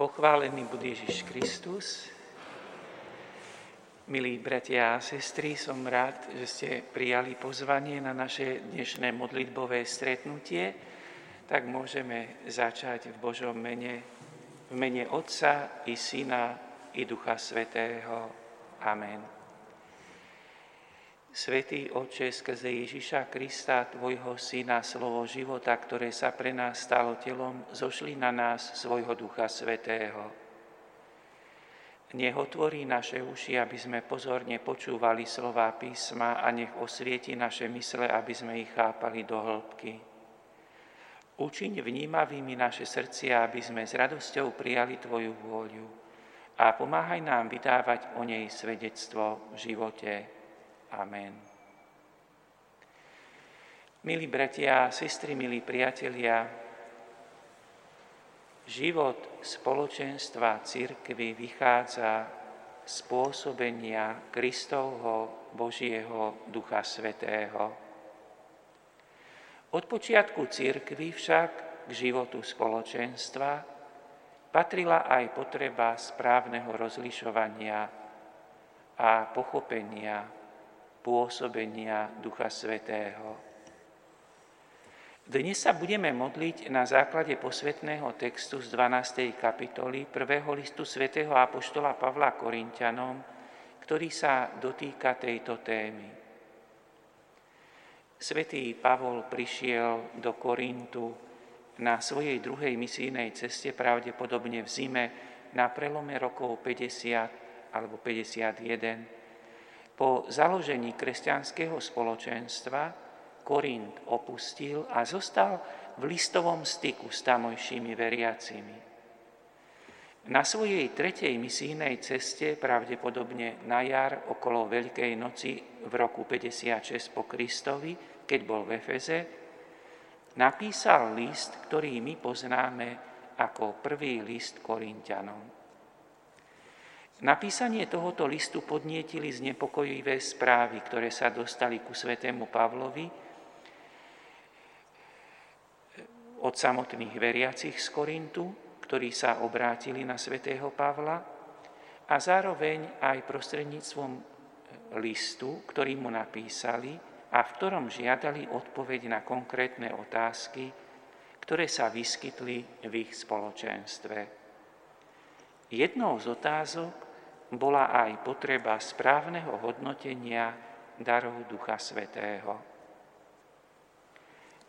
Pochválený bude Ježiš Kristus. Milí bratia a sestry, som rád, že ste prijali pozvanie na naše dnešné modlitbové stretnutie. Tak môžeme začať v Božom mene, v mene Otca i Syna i Ducha Svetého. Amen. Svetý Oče, skrze Ježiša Krista, Tvojho Syna, slovo života, ktoré sa pre nás stalo telom, zošli na nás svojho Ducha Svetého. Nech otvorí naše uši, aby sme pozorne počúvali slová písma a nech osvieti naše mysle, aby sme ich chápali do hĺbky. Učiň vnímavými naše srdcia, aby sme s radosťou prijali Tvoju vôľu a pomáhaj nám vydávať o nej svedectvo v živote. Amen. Milí bratia a sestry, milí priatelia, život spoločenstva církvy vychádza z pôsobenia Kristovho Božieho Ducha Svetého. Od počiatku církvy však k životu spoločenstva patrila aj potreba správneho rozlišovania a pochopenia pôsobenia Ducha Svetého. Dnes sa budeme modliť na základe posvetného textu z 12. kapitoly prvého listu svätého Apoštola Pavla Korintianom, ktorý sa dotýka tejto témy. Svetý Pavol prišiel do Korintu na svojej druhej misijnej ceste, pravdepodobne v zime, na prelome rokov 50 alebo 51. Po založení kresťanského spoločenstva Korint opustil a zostal v listovom styku s tamojšími veriacimi. Na svojej tretej misijnej ceste, pravdepodobne na jar okolo Veľkej noci v roku 56 po Kristovi, keď bol v Efeze, napísal list, ktorý my poznáme ako prvý list Korintianom. Napísanie tohoto listu podnietili znepokojivé správy, ktoré sa dostali ku svetému Pavlovi od samotných veriacich z Korintu, ktorí sa obrátili na svätého Pavla a zároveň aj prostredníctvom listu, ktorý mu napísali, a v ktorom žiadali odpoveď na konkrétne otázky, ktoré sa vyskytli v ich spoločenstve. Jednou z otázok bola aj potreba správneho hodnotenia darov Ducha Svetého.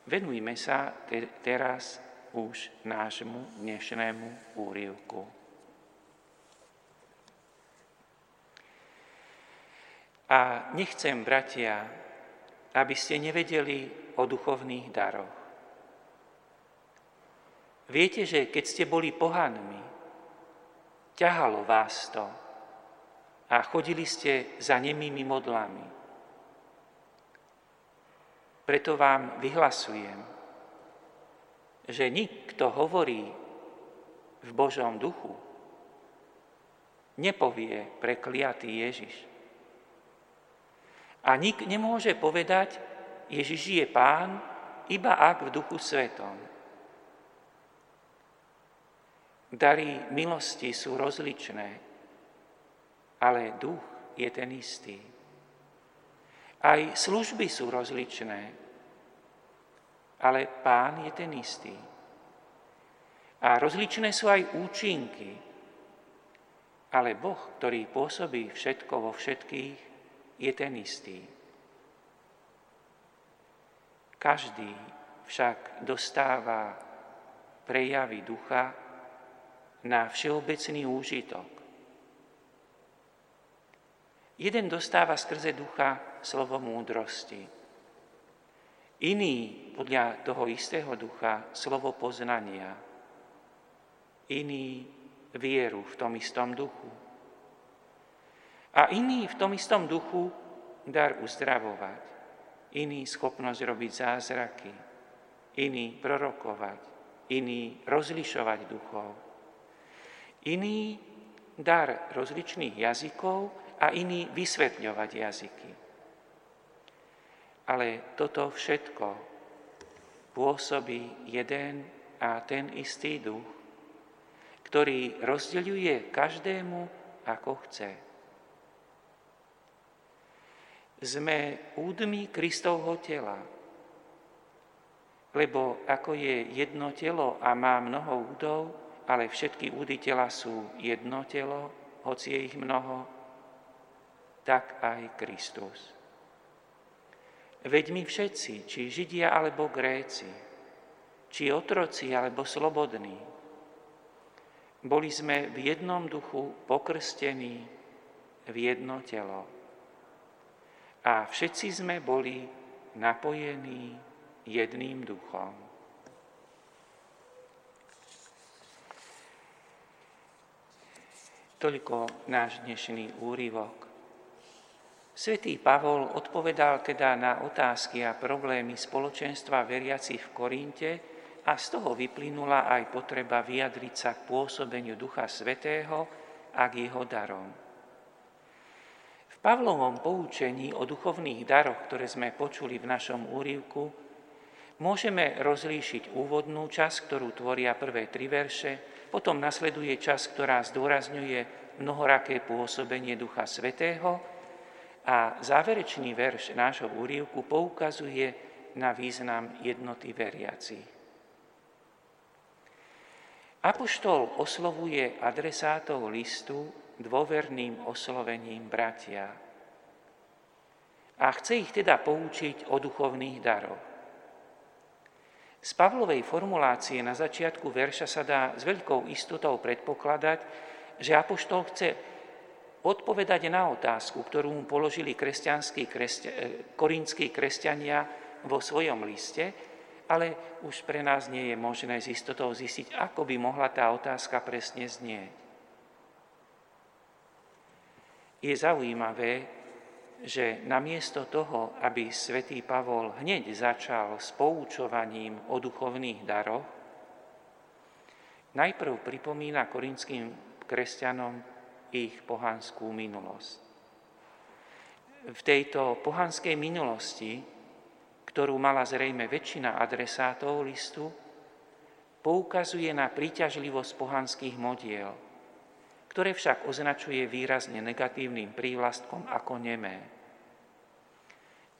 Venujme sa te- teraz už nášmu dnešnému úrivku. A nechcem, bratia, aby ste nevedeli o duchovných daroch. Viete, že keď ste boli pohanmi, ťahalo vás to a chodili ste za nemými modlami. Preto vám vyhlasujem, že nikto hovorí v Božom duchu, nepovie prekliatý Ježiš. A nik nemôže povedať, Ježiš je pán, iba ak v duchu svetom. Dary milosti sú rozličné, ale duch je ten istý. Aj služby sú rozličné, ale pán je ten istý. A rozličné sú aj účinky, ale Boh, ktorý pôsobí všetko vo všetkých, je ten istý. Každý však dostáva prejavy ducha na všeobecný úžitok. Jeden dostáva skrze ducha slovo múdrosti, iný podľa toho istého ducha slovo poznania, iný vieru v tom istom duchu. A iný v tom istom duchu dar uzdravovať, iný schopnosť robiť zázraky, iný prorokovať, iný rozlišovať duchov, iný dar rozličných jazykov a iný vysvetľovať jazyky. Ale toto všetko pôsobí jeden a ten istý duch, ktorý rozdeľuje každému, ako chce. Sme údmi Kristovho tela, lebo ako je jedno telo a má mnoho údov, ale všetky údy tela sú jedno telo, hoci je ich mnoho, tak aj Kristus. Veď my všetci, či Židia alebo Gréci, či otroci alebo slobodní, boli sme v jednom duchu pokrstení v jedno telo. A všetci sme boli napojení jedným duchom. Toľko náš dnešný úryvok. Svetý Pavol odpovedal teda na otázky a problémy spoločenstva veriacich v Korinte a z toho vyplynula aj potreba vyjadriť sa k pôsobeniu Ducha Svetého a k jeho darom. V Pavlovom poučení o duchovných daroch, ktoré sme počuli v našom úrivku, môžeme rozlíšiť úvodnú časť, ktorú tvoria prvé tri verše, potom nasleduje časť, ktorá zdôrazňuje mnohoraké pôsobenie Ducha Svetého a záverečný verš nášho úrivku poukazuje na význam jednoty veriaci. Apoštol oslovuje adresátov listu dôverným oslovením bratia. A chce ich teda poučiť o duchovných daroch. Z Pavlovej formulácie na začiatku verša sa dá s veľkou istotou predpokladať, že Apoštol chce odpovedať na otázku, ktorú mu položili kresťanskí kresťa, e, korínskí kresťania vo svojom liste, ale už pre nás nie je možné s istotou zistiť, ako by mohla tá otázka presne znieť. Je zaujímavé, že namiesto toho, aby svätý Pavol hneď začal s poučovaním o duchovných daroch, najprv pripomína korinským kresťanom ich pohanskú minulosť. V tejto pohanskej minulosti, ktorú mala zrejme väčšina adresátov listu, poukazuje na príťažlivosť pohanských modiel, ktoré však označuje výrazne negatívnym prívlastkom ako nemé.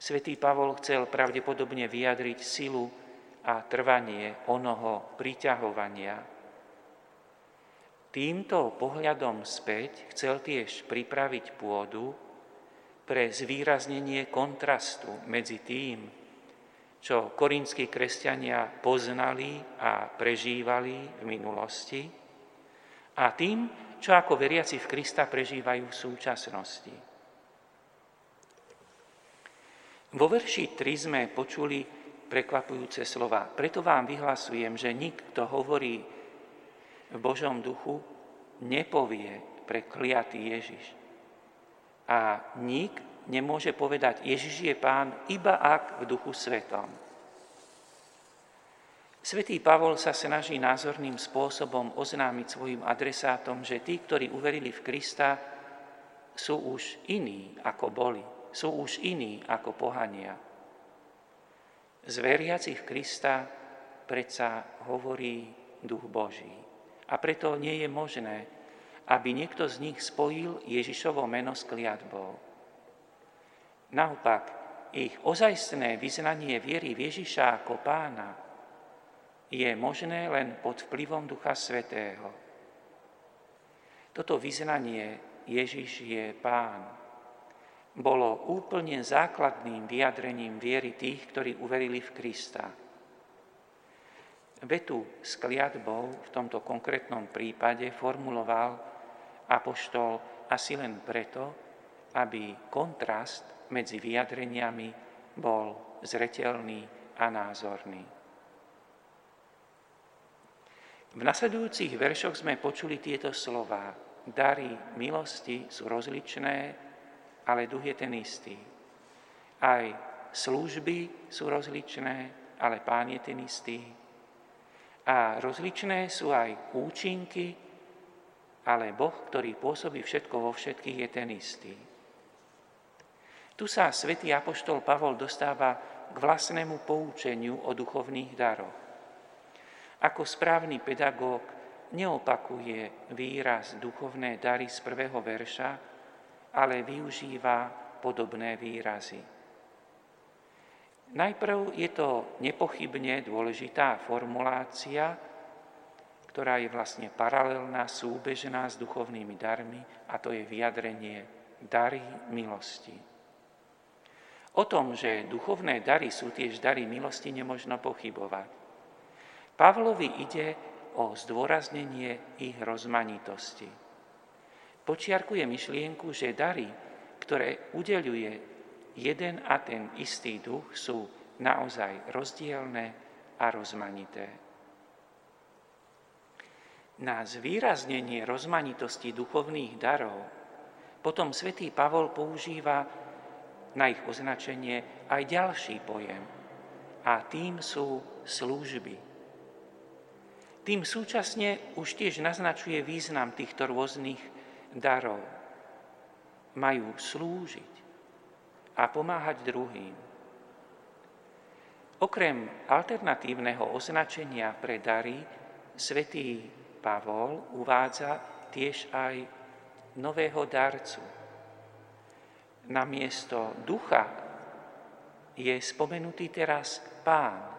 Svetý Pavol chcel pravdepodobne vyjadriť silu a trvanie onoho priťahovania, Týmto pohľadom späť chcel tiež pripraviť pôdu pre zvýraznenie kontrastu medzi tým, čo korinskí kresťania poznali a prežívali v minulosti a tým, čo ako veriaci v Krista prežívajú v súčasnosti. Vo verši 3 sme počuli prekvapujúce slova. Preto vám vyhlasujem, že nikto hovorí v Božom duchu nepovie prekliatý Ježiš. A nik nemôže povedať, Ježiš je pán, iba ak v duchu svetom. Svetý Pavol sa snaží názorným spôsobom oznámiť svojim adresátom, že tí, ktorí uverili v Krista, sú už iní, ako boli. Sú už iní, ako pohania. Z veriacich Krista predsa hovorí duch Boží. A preto nie je možné, aby niekto z nich spojil Ježišovo meno s kliatbou. Naopak, ich ozajstné vyznanie viery v Ježiša ako pána je možné len pod vplyvom Ducha Svetého. Toto vyznanie Ježiš je pán bolo úplne základným vyjadrením viery tých, ktorí uverili v Krista. Vetu s kliatbou v tomto konkrétnom prípade formuloval apoštol asi len preto, aby kontrast medzi vyjadreniami bol zretelný a názorný. V nasledujúcich veršoch sme počuli tieto slova. Dary milosti sú rozličné, ale duch je ten istý. Aj služby sú rozličné, ale pán je ten istý a rozličné sú aj účinky, ale Boh, ktorý pôsobí všetko vo všetkých, je ten istý. Tu sa svätý Apoštol Pavol dostáva k vlastnému poučeniu o duchovných daroch. Ako správny pedagóg neopakuje výraz duchovné dary z prvého verša, ale využíva podobné výrazy. Najprv je to nepochybne dôležitá formulácia, ktorá je vlastne paralelná, súbežná s duchovnými darmi a to je vyjadrenie dary milosti. O tom, že duchovné dary sú tiež dary milosti, nemožno pochybovať. Pavlovi ide o zdôraznenie ich rozmanitosti. Počiarkuje myšlienku, že dary, ktoré udeluje jeden a ten istý duch, sú naozaj rozdielne a rozmanité. Na zvýraznenie rozmanitosti duchovných darov potom svätý Pavol používa na ich označenie aj ďalší pojem a tým sú služby. Tým súčasne už tiež naznačuje význam týchto rôznych darov. Majú slúžiť a pomáhať druhým. Okrem alternatívneho označenia pre dary, svätý Pavol uvádza tiež aj nového darcu. Namiesto ducha je spomenutý teraz pán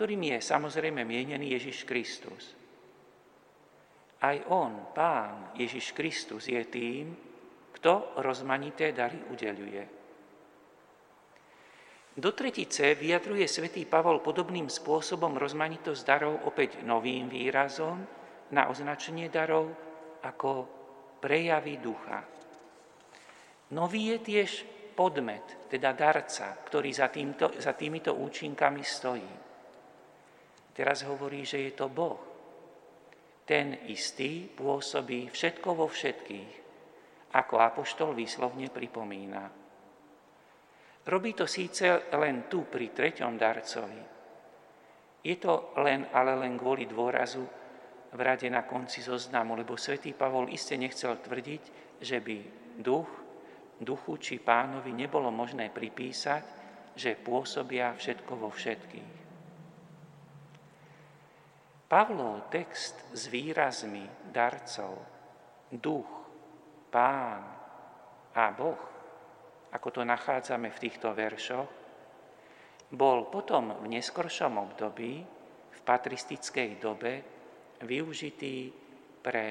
ktorým je samozrejme mienený Ježiš Kristus. Aj on, Pán Ježiš Kristus, je tým, kto rozmanité dary udeluje. Do tretice vyjadruje svätý Pavol podobným spôsobom rozmanitosť darov opäť novým výrazom na označenie darov ako prejavy ducha. Nový je tiež podmet, teda darca, ktorý za, týmto, za týmito účinkami stojí. Teraz hovorí, že je to Boh. Ten istý pôsobí všetko vo všetkých, ako apoštol výslovne pripomína. Robí to síce len tu pri treťom darcovi. Je to len, ale len kvôli dôrazu v rade na konci zoznamu, lebo svätý Pavol iste nechcel tvrdiť, že by duch, duchu či pánovi nebolo možné pripísať, že pôsobia všetko vo všetkých. Pavlov text s výrazmi darcov, duch, pán a Boh, ako to nachádzame v týchto veršoch, bol potom v neskoršom období, v patristickej dobe, využitý pre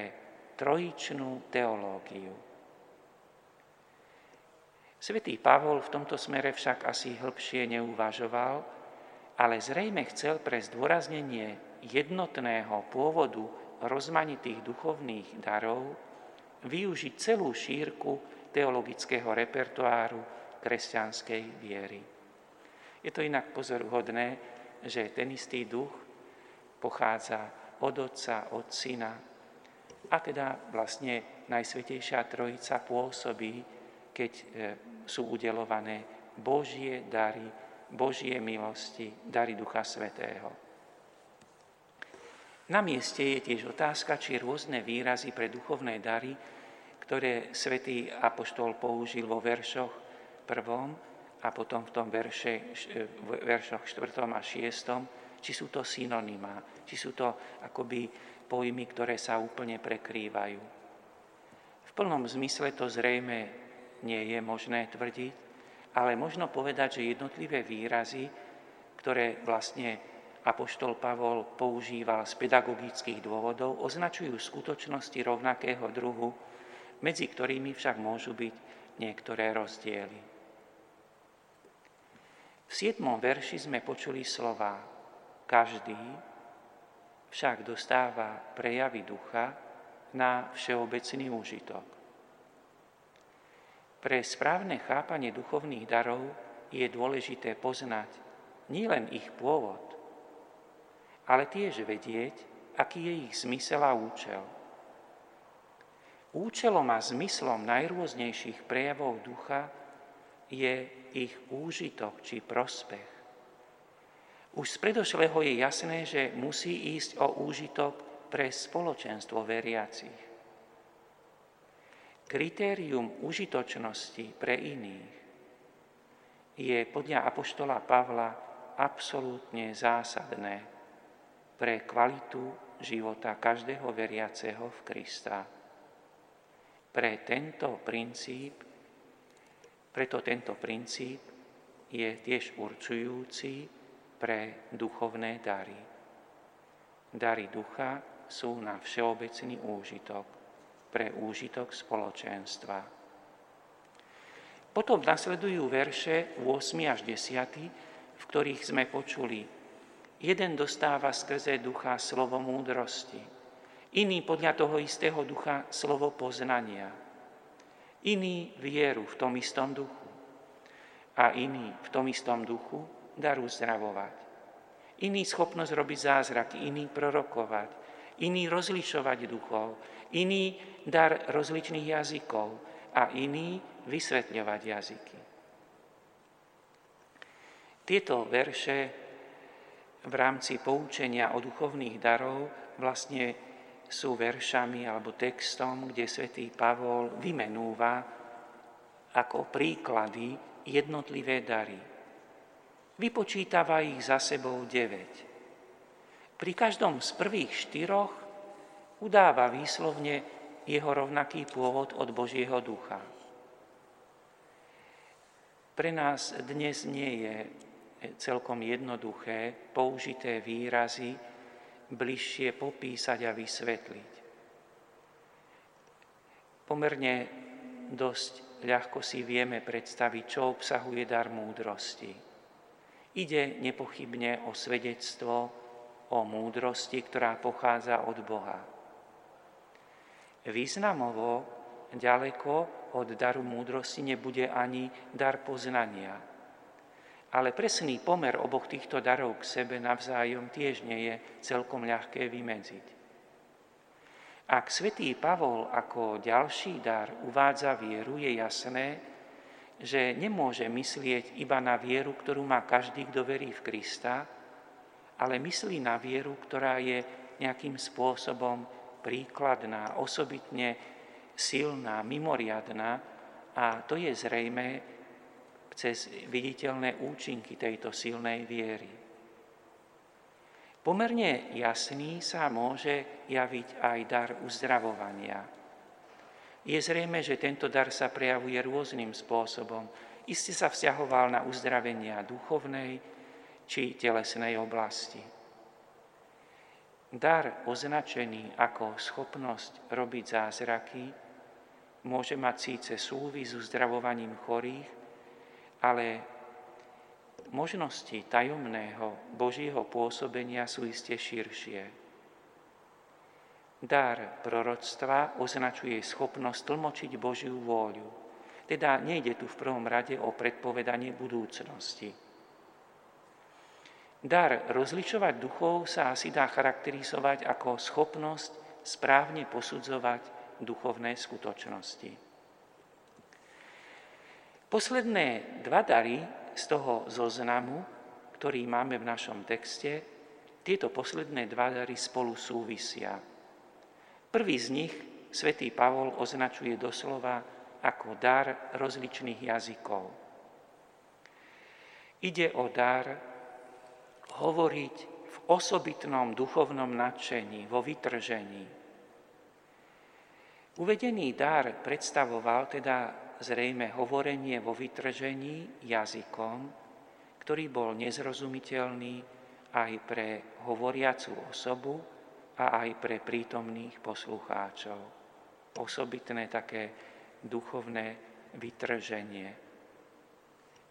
trojičnú teológiu. Svetý Pavol v tomto smere však asi hĺbšie neuvažoval, ale zrejme chcel pre zdôraznenie jednotného pôvodu rozmanitých duchovných darov využiť celú šírku teologického repertoáru kresťanskej viery. Je to inak pozoruhodné, že ten istý duch pochádza od Otca, od Syna a teda vlastne Najsvetejšia Trojica pôsobí, keď e, sú udelované Božie dary, Božie milosti, dary Ducha Svetého. Na mieste je tiež otázka, či rôzne výrazy pre duchovné dary, ktoré svätý Apoštol použil vo veršoch prvom a potom v tom verše, v veršoch 4. a 6., či sú to synonymá, či sú to akoby pojmy, ktoré sa úplne prekrývajú. V plnom zmysle to zrejme nie je možné tvrdiť, ale možno povedať, že jednotlivé výrazy, ktoré vlastne Apoštol Pavol používal z pedagogických dôvodov, označujú skutočnosti rovnakého druhu, medzi ktorými však môžu byť niektoré rozdiely. V 7. verši sme počuli slova každý však dostáva prejavy ducha na všeobecný úžitok. Pre správne chápanie duchovných darov je dôležité poznať nielen ich pôvod, ale tiež vedieť, aký je ich zmysel a účel. Účelom a zmyslom najrôznejších prejavov ducha je ich úžitok či prospech. Už z predošlého je jasné, že musí ísť o úžitok pre spoločenstvo veriacich. Kritérium užitočnosti pre iných je podľa Apoštola Pavla absolútne zásadné pre kvalitu života každého veriaceho v Krista. Pre tento princíp, preto tento princíp je tiež určujúci pre duchovné dary. Dary ducha sú na všeobecný úžitok, pre úžitok spoločenstva. Potom nasledujú verše 8 až 10, v ktorých sme počuli. Jeden dostáva skrze ducha slovo múdrosti, iný podľa toho istého ducha slovo poznania, iný vieru v tom istom duchu. A iný v tom istom duchu dar uzdravovať, iný schopnosť robiť zázraky, iný prorokovať, iný rozlišovať duchov, iný dar rozličných jazykov a iný vysvetľovať jazyky. Tieto verše v rámci poučenia o duchovných darov vlastne sú veršami alebo textom, kde svätý Pavol vymenúva ako príklady jednotlivé dary. Vypočítava ich za sebou 9. Pri každom z prvých štyroch udáva výslovne jeho rovnaký pôvod od Božieho ducha. Pre nás dnes nie je celkom jednoduché použité výrazy bližšie popísať a vysvetliť. Pomerne dosť ľahko si vieme predstaviť, čo obsahuje dar múdrosti. Ide nepochybne o svedectvo o múdrosti, ktorá pochádza od Boha. Významovo ďaleko od daru múdrosti nebude ani dar poznania – ale presný pomer oboch týchto darov k sebe navzájom tiež nie je celkom ľahké vymedziť. Ak svätý Pavol ako ďalší dar uvádza vieru, je jasné, že nemôže myslieť iba na vieru, ktorú má každý, kto verí v Krista, ale myslí na vieru, ktorá je nejakým spôsobom príkladná, osobitne silná, mimoriadná a to je zrejme cez viditeľné účinky tejto silnej viery. Pomerne jasný sa môže javiť aj dar uzdravovania. Je zrejme, že tento dar sa prejavuje rôznym spôsobom. Isté sa vzťahoval na uzdravenia duchovnej či telesnej oblasti. Dar označený ako schopnosť robiť zázraky môže mať síce súvis s uzdravovaním chorých, ale možnosti tajomného Božieho pôsobenia sú iste širšie. Dar proroctva označuje schopnosť tlmočiť Božiu vôľu. Teda nejde tu v prvom rade o predpovedanie budúcnosti. Dar rozličovať duchov sa asi dá charakterizovať ako schopnosť správne posudzovať duchovné skutočnosti. Posledné dva dary z toho zoznamu, ktorý máme v našom texte, tieto posledné dva dary spolu súvisia. Prvý z nich svätý Pavol označuje doslova ako dar rozličných jazykov. Ide o dar hovoriť v osobitnom duchovnom nadšení, vo vytržení. Uvedený dar predstavoval teda zrejme hovorenie vo vytržení jazykom, ktorý bol nezrozumiteľný aj pre hovoriacu osobu a aj pre prítomných poslucháčov. Osobitné také duchovné vytrženie.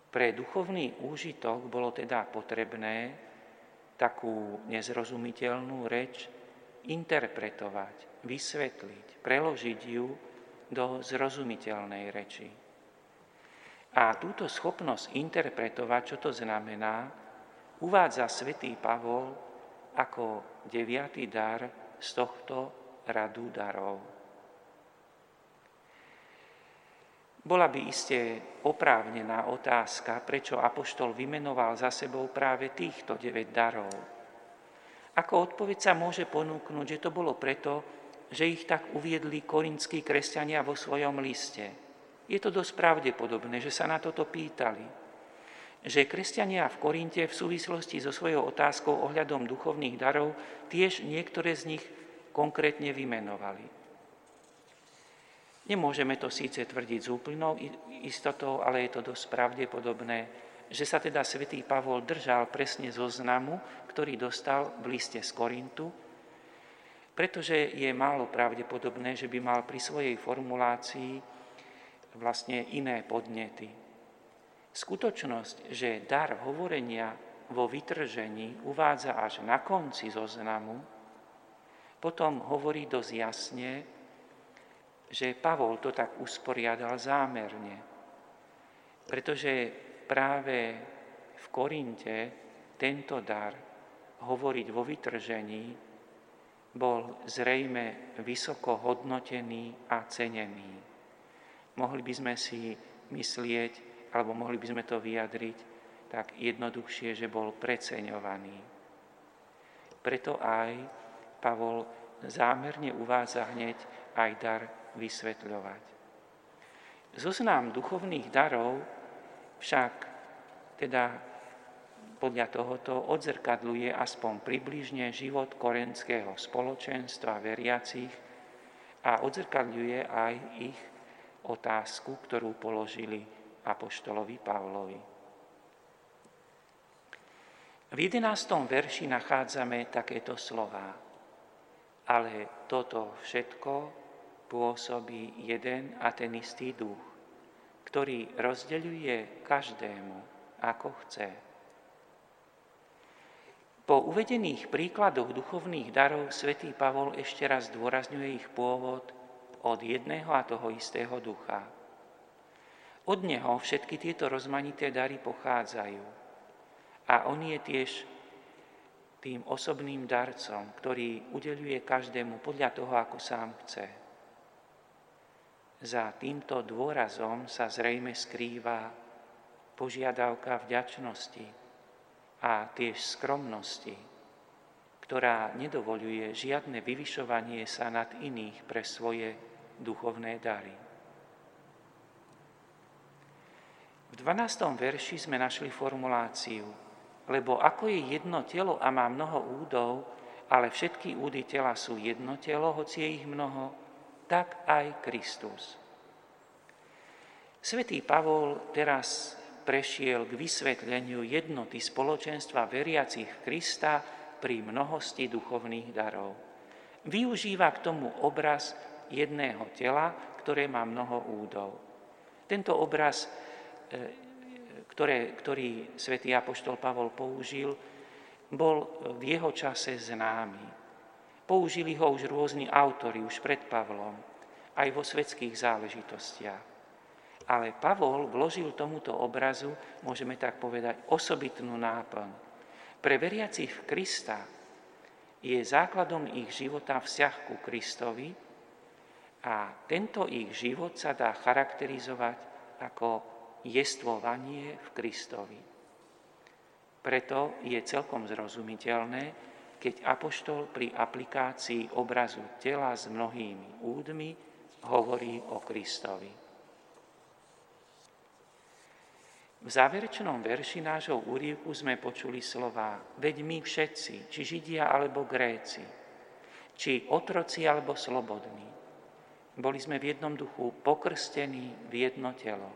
Pre duchovný úžitok bolo teda potrebné takú nezrozumiteľnú reč interpretovať, vysvetliť, preložiť ju do zrozumiteľnej reči. A túto schopnosť interpretovať, čo to znamená, uvádza svätý Pavol ako deviatý dar z tohto radu darov. Bola by iste oprávnená otázka, prečo Apoštol vymenoval za sebou práve týchto 9 darov. Ako odpoveď sa môže ponúknuť, že to bolo preto, že ich tak uviedli korinskí kresťania vo svojom liste. Je to dosť pravdepodobné, že sa na toto pýtali. že kresťania v Korinte v súvislosti so svojou otázkou ohľadom duchovných darov tiež niektoré z nich konkrétne vymenovali. Nemôžeme to síce tvrdiť s úplnou istotou, ale je to dosť pravdepodobné, že sa teda svätý Pavol držal presne zoznamu, ktorý dostal v liste z Korintu, pretože je málo pravdepodobné, že by mal pri svojej formulácii vlastne iné podnety. Skutočnosť, že dar hovorenia vo vytržení uvádza až na konci zoznamu, potom hovorí dosť jasne, že Pavol to tak usporiadal zámerne, pretože práve v Korinte tento dar hovoriť vo vytržení bol zrejme vysoko hodnotený a cenený. Mohli by sme si myslieť, alebo mohli by sme to vyjadriť tak jednoduchšie, že bol preceňovaný. Preto aj Pavol zámerne uvádza hneď aj dar vysvetľovať. Zoznám duchovných darov však teda podľa tohoto odzrkadluje aspoň približne život korenského spoločenstva veriacich a odzrkadľuje aj ich otázku, ktorú položili apoštolovi Pavlovi. V 11. verši nachádzame takéto slova. Ale toto všetko pôsobí jeden a ten istý duch, ktorý rozdeľuje každému, ako chce. Po uvedených príkladoch duchovných darov svätý Pavol ešte raz dôrazňuje ich pôvod od jedného a toho istého ducha. Od neho všetky tieto rozmanité dary pochádzajú. A on je tiež tým osobným darcom, ktorý udeluje každému podľa toho, ako sám chce. Za týmto dôrazom sa zrejme skrýva požiadavka vďačnosti a tiež skromnosti, ktorá nedovoluje žiadne vyvyšovanie sa nad iných pre svoje duchovné dary. V 12. verši sme našli formuláciu, lebo ako je jedno telo a má mnoho údov, ale všetky údy tela sú jedno telo, hoci je ich mnoho, tak aj Kristus. Svetý Pavol teraz prešiel k vysvetleniu jednoty spoločenstva veriacich Krista pri mnohosti duchovných darov. Využíva k tomu obraz jedného tela, ktoré má mnoho údov. Tento obraz, e, ktoré, ktorý svätý Apoštol Pavol použil, bol v jeho čase známy. Použili ho už rôzni autory, už pred Pavlom, aj vo svetských záležitostiach. Ale Pavol vložil tomuto obrazu, môžeme tak povedať, osobitnú náplň. Pre veriacich v Krista je základom ich života vzťah ku Kristovi a tento ich život sa dá charakterizovať ako jestvovanie v Kristovi. Preto je celkom zrozumiteľné, keď Apoštol pri aplikácii obrazu tela s mnohými údmi hovorí o Kristovi. V záverečnom verši nášho úrivku sme počuli slova Veď my všetci, či Židia alebo Gréci, či otroci alebo slobodní, boli sme v jednom duchu pokrstení v jedno telo.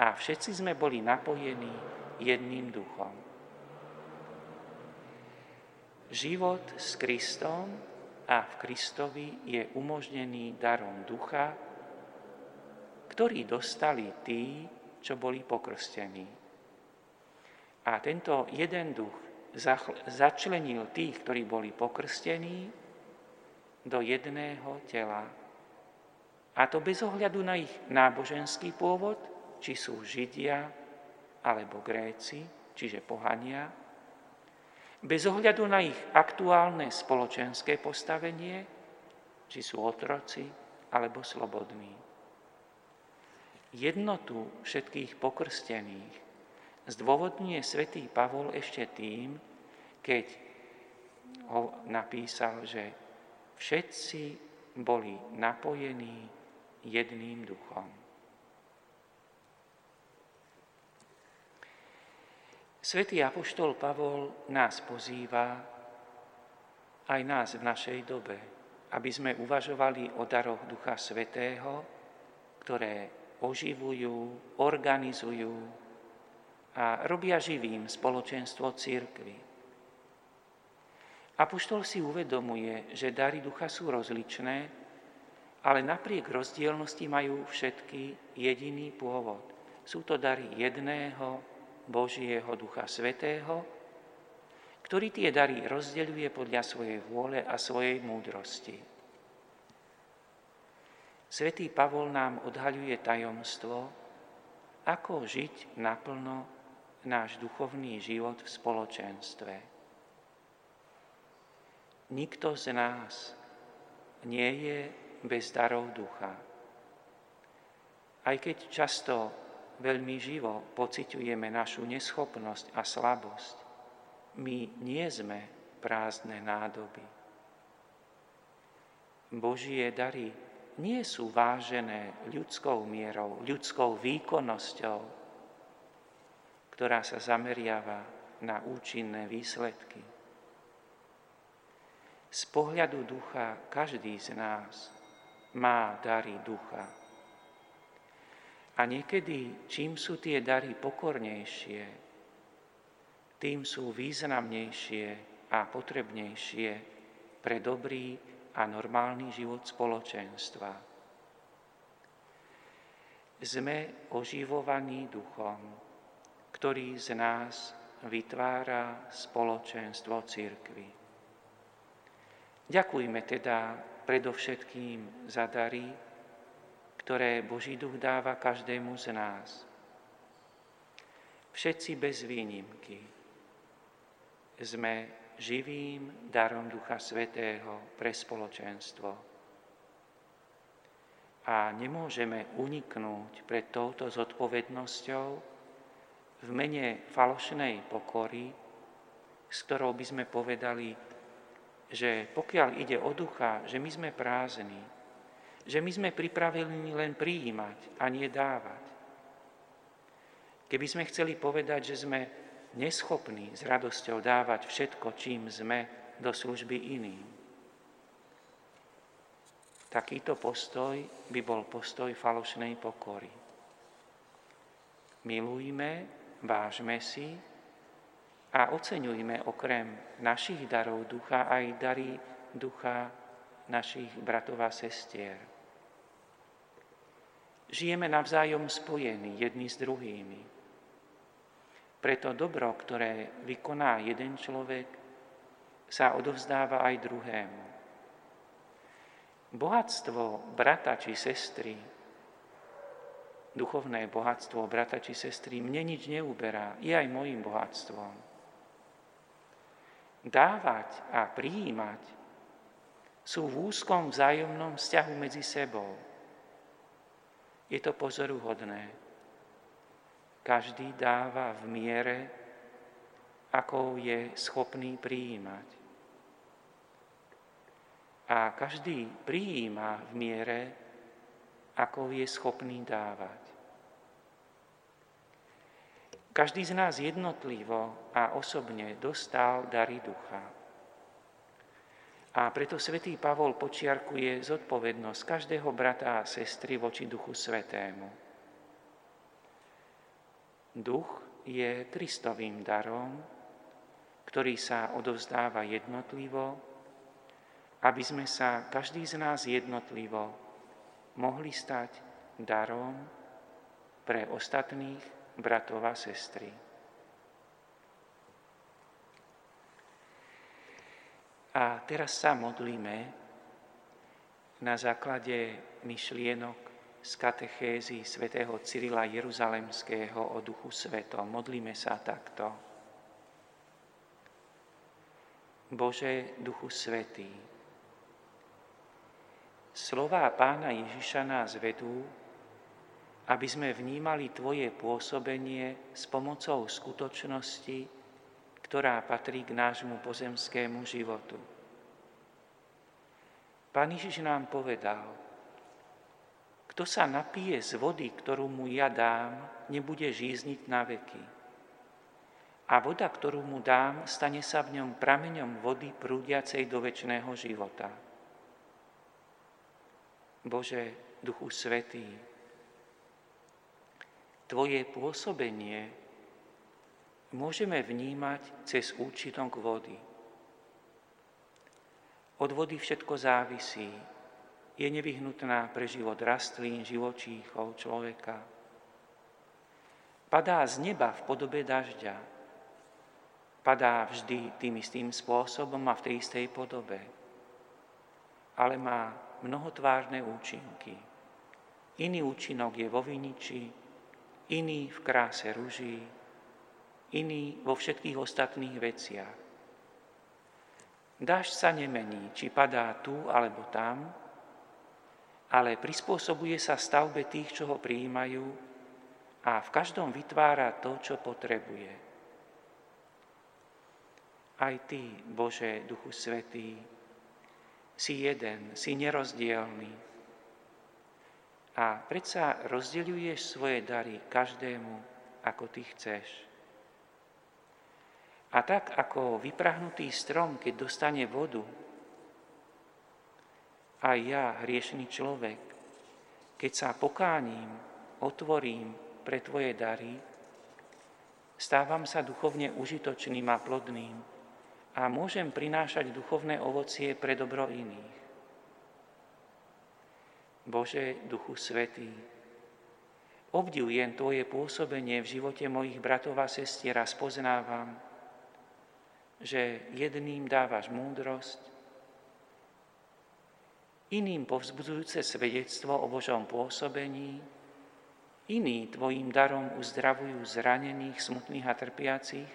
A všetci sme boli napojení jedným duchom. Život s Kristom a v Kristovi je umožnený darom ducha, ktorý dostali tí, čo boli pokrstení. A tento jeden duch začlenil tých, ktorí boli pokrstení, do jedného tela. A to bez ohľadu na ich náboženský pôvod, či sú Židia alebo Gréci, čiže pohania, bez ohľadu na ich aktuálne spoločenské postavenie, či sú otroci alebo slobodní. Jednotu všetkých pokrstených zdôvodňuje svätý Pavol ešte tým, keď ho napísal, že všetci boli napojení jedným duchom. Svetý Apoštol Pavol nás pozýva, aj nás v našej dobe, aby sme uvažovali o daroch Ducha Svetého, ktoré oživujú, organizujú a robia živým spoločenstvo církvy. Apoštol si uvedomuje, že dary ducha sú rozličné, ale napriek rozdielnosti majú všetky jediný pôvod. Sú to dary jedného Božieho Ducha Svetého, ktorý tie dary rozdeľuje podľa svojej vôle a svojej múdrosti. Svetý Pavol nám odhaľuje tajomstvo, ako žiť naplno náš duchovný život v spoločenstve. Nikto z nás nie je bez darov ducha. Aj keď často veľmi živo pociťujeme našu neschopnosť a slabosť, my nie sme prázdne nádoby. Božie dary nie sú vážené ľudskou mierou, ľudskou výkonnosťou, ktorá sa zameriava na účinné výsledky. Z pohľadu ducha každý z nás má dary ducha a niekedy, čím sú tie dary pokornejšie, tým sú významnejšie a potrebnejšie pre dobrý a normálny život spoločenstva. Sme oživovaní duchom, ktorý z nás vytvára spoločenstvo církvy. Ďakujme teda predovšetkým za dary, ktoré Boží duch dáva každému z nás. Všetci bez výnimky sme živým darom Ducha Svetého pre spoločenstvo. A nemôžeme uniknúť pred touto zodpovednosťou v mene falošnej pokory, s ktorou by sme povedali, že pokiaľ ide o ducha, že my sme prázdni, že my sme pripravení len prijímať a nie dávať. Keby sme chceli povedať, že sme neschopní s radosťou dávať všetko, čím sme do služby iným, takýto postoj by bol postoj falošnej pokory. Milujme, vážme si a oceňujme okrem našich darov ducha aj dary ducha našich bratov a sestier. Žijeme navzájom spojení jedni s druhými. Preto dobro, ktoré vykoná jeden človek, sa odovzdáva aj druhému. Bohatstvo brata či sestry, duchovné bohatstvo brata či sestry, mne nič neuberá, je aj mojim bohatstvom. Dávať a prijímať sú v úzkom vzájomnom vzťahu medzi sebou. Je to pozoruhodné. Každý dáva v miere, akou je schopný prijímať. A každý prijíma v miere, akou je schopný dávať. Každý z nás jednotlivo a osobne dostal dary ducha. A preto svätý Pavol počiarkuje zodpovednosť každého brata a sestry voči Duchu Svetému. Duch je Kristovým darom, ktorý sa odovzdáva jednotlivo, aby sme sa každý z nás jednotlivo mohli stať darom pre ostatných bratov a sestry. A teraz sa modlíme na základe myšlienok z katechézy svätého Cyrila Jeruzalemského o Duchu Svetom. Modlíme sa takto. Bože, Duchu Svetý, slová pána Ježiša nás vedú, aby sme vnímali Tvoje pôsobenie s pomocou skutočnosti, ktorá patrí k nášmu pozemskému životu. Pán Ježiš nám povedal, kto sa napije z vody, ktorú mu ja dám, nebude žízniť na veky. a voda, ktorú mu dám, stane sa v ňom prameňom vody prúdiacej do väčšného života. Bože, Duchu Svetý, Tvoje pôsobenie môžeme vnímať cez účinok vody. Od vody všetko závisí. Je nevyhnutná pre život rastlín, živočíchov, človeka. Padá z neba v podobe dažďa. Padá vždy tým istým spôsobom a v tej istej podobe. Ale má mnohotvárne účinky. Iný účinok je vo viniči, iný v kráse ruží, iný vo všetkých ostatných veciach. Dáž sa nemení, či padá tu alebo tam, ale prispôsobuje sa stavbe tých, čo ho prijímajú a v každom vytvára to, čo potrebuje. Aj Ty, Bože, Duchu Svetý, si jeden, si nerozdielný, a predsa rozdeľuješ svoje dary každému, ako ty chceš. A tak ako vyprahnutý strom, keď dostane vodu, aj ja, hriešný človek, keď sa pokáním, otvorím pre tvoje dary, stávam sa duchovne užitočným a plodným a môžem prinášať duchovné ovocie pre dobro iných. Bože, Duchu Svetý, obdivujem Tvoje pôsobenie v živote mojich bratov a sestier a spoznávam, že jedným dávaš múdrosť, iným povzbudzujúce svedectvo o Božom pôsobení, iní Tvojim darom uzdravujú zranených, smutných a trpiacich,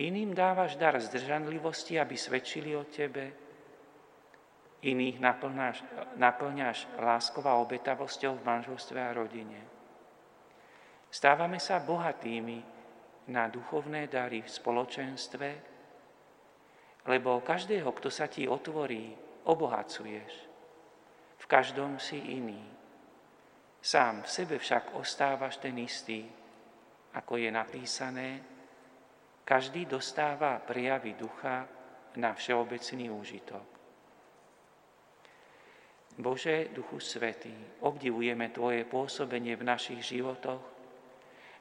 iným dávaš dar zdržanlivosti, aby svedčili o Tebe, iných naplňaš, naplňaš láskou a obetavosťou v manželstve a rodine. Stávame sa bohatými na duchovné dary v spoločenstve, lebo každého, kto sa ti otvorí, obohacuješ. V každom si iný. Sám v sebe však ostávaš ten istý, ako je napísané, každý dostáva prejavy ducha na všeobecný úžitok. Bože, Duchu Svetý, obdivujeme Tvoje pôsobenie v našich životoch,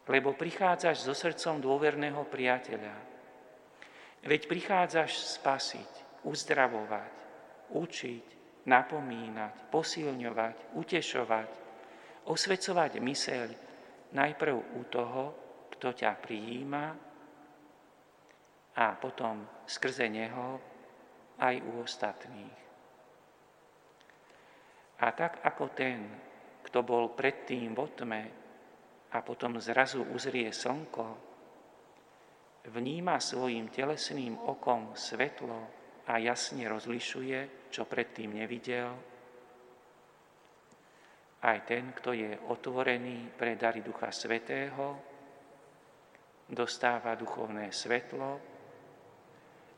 lebo prichádzaš so srdcom dôverného priateľa. Veď prichádzaš spasiť, uzdravovať, učiť, napomínať, posilňovať, utešovať, osvecovať myseľ najprv u toho, kto ťa prijíma a potom skrze neho aj u ostatných. A tak ako ten, kto bol predtým v tme a potom zrazu uzrie slnko, vníma svojim telesným okom svetlo a jasne rozlišuje, čo predtým nevidel, aj ten, kto je otvorený pre dary Ducha Svetého, dostáva duchovné svetlo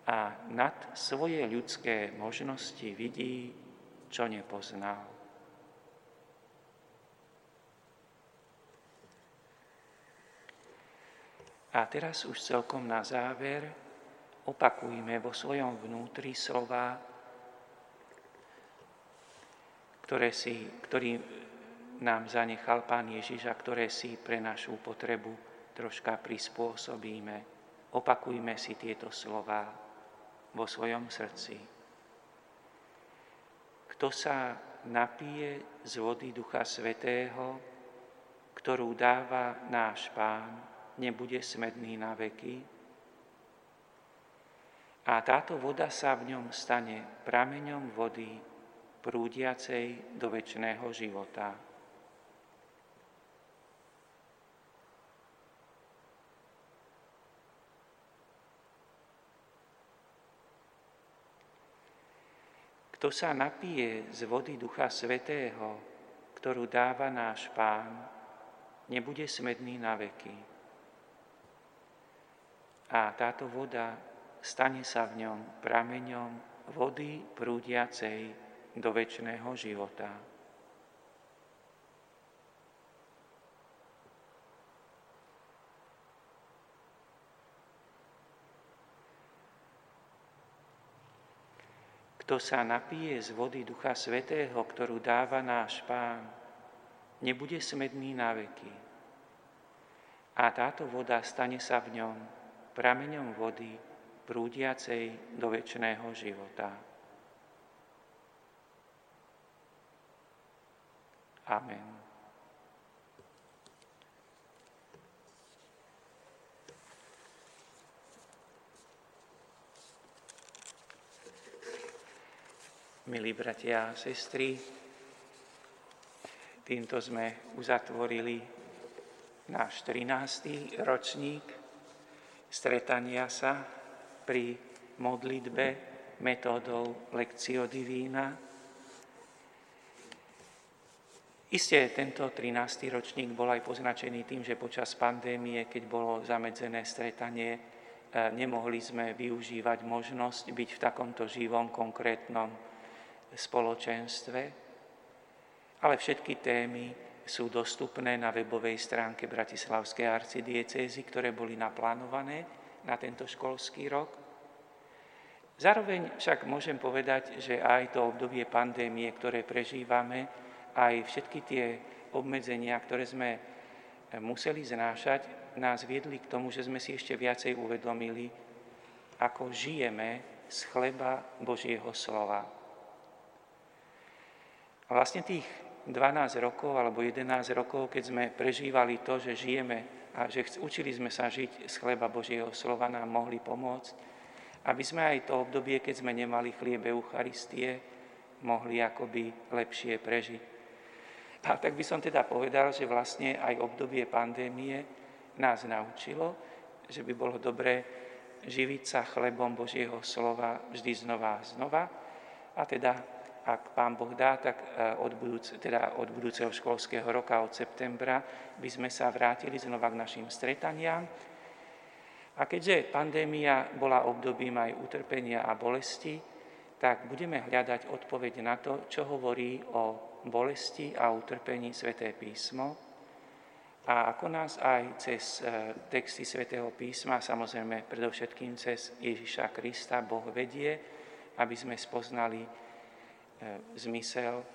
a nad svoje ľudské možnosti vidí, čo nepoznal. A teraz už celkom na záver opakujme vo svojom vnútri slova, ktoré si, ktorý nám zanechal Pán Ježiš a ktoré si pre našu potrebu troška prispôsobíme. Opakujme si tieto slova vo svojom srdci. Kto sa napije z vody Ducha Svetého, ktorú dáva náš Pán, nebude smedný na veky. A táto voda sa v ňom stane prameňom vody prúdiacej do väčšného života. Kto sa napije z vody Ducha Svetého, ktorú dáva náš Pán, nebude smedný na veky a táto voda stane sa v ňom prameňom vody prúdiacej do väčšného života. Kto sa napije z vody Ducha Svetého, ktorú dáva náš Pán, nebude smedný na veky. A táto voda stane sa v ňom prameňom vody, prúdiacej do väčšného života. Amen. Milí bratia a sestry, týmto sme uzatvorili náš 13. ročník stretania sa pri modlitbe metódou Lectio Divina. Isté, tento 13. ročník bol aj poznačený tým, že počas pandémie, keď bolo zamedzené stretanie, eh, nemohli sme využívať možnosť byť v takomto živom, konkrétnom spoločenstve, ale všetky témy sú dostupné na webovej stránke Bratislavskej arcidiecézy, ktoré boli naplánované na tento školský rok. Zároveň však môžem povedať, že aj to obdobie pandémie, ktoré prežívame, aj všetky tie obmedzenia, ktoré sme museli znášať, nás viedli k tomu, že sme si ešte viacej uvedomili, ako žijeme z chleba Božieho slova. A vlastne tých 12 rokov alebo 11 rokov, keď sme prežívali to, že žijeme a že učili sme sa žiť z chleba Božieho slova, nám mohli pomôcť, aby sme aj to obdobie, keď sme nemali chliebe Eucharistie, mohli akoby lepšie prežiť. A tak by som teda povedal, že vlastne aj obdobie pandémie nás naučilo, že by bolo dobré živiť sa chlebom Božieho slova vždy znova a znova a teda ak pán Boh dá, tak e, od, budúc, teda od budúceho školského roka, od septembra, by sme sa vrátili znova k našim stretaniam. A keďže pandémia bola obdobím aj utrpenia a bolesti, tak budeme hľadať odpoveď na to, čo hovorí o bolesti a utrpení Sveté písmo a ako nás aj cez e, texty Svetého písma, samozrejme predovšetkým cez Ježiša Krista, Boh vedie, aby sme spoznali zmysel e,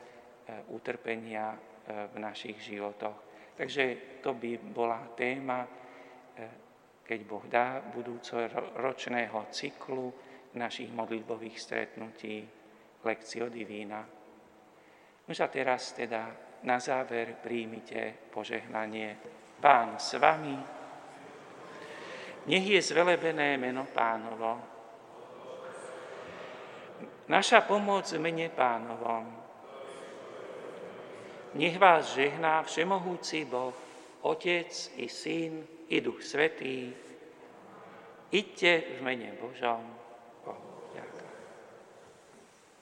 utrpenia e, v našich životoch. Takže to by bola téma, keď Boh dá, budúco ročného cyklu našich modlitbových stretnutí Lekcio Divína. Už a teraz teda na záver príjmite požehnanie. Pán s vami, nech je zvelebené meno pánovo, Naša pomoc v mene pánovom. Nech vás žehná všemohúci Boh, Otec i Syn i Duch Svetý. Iďte v mene Božom.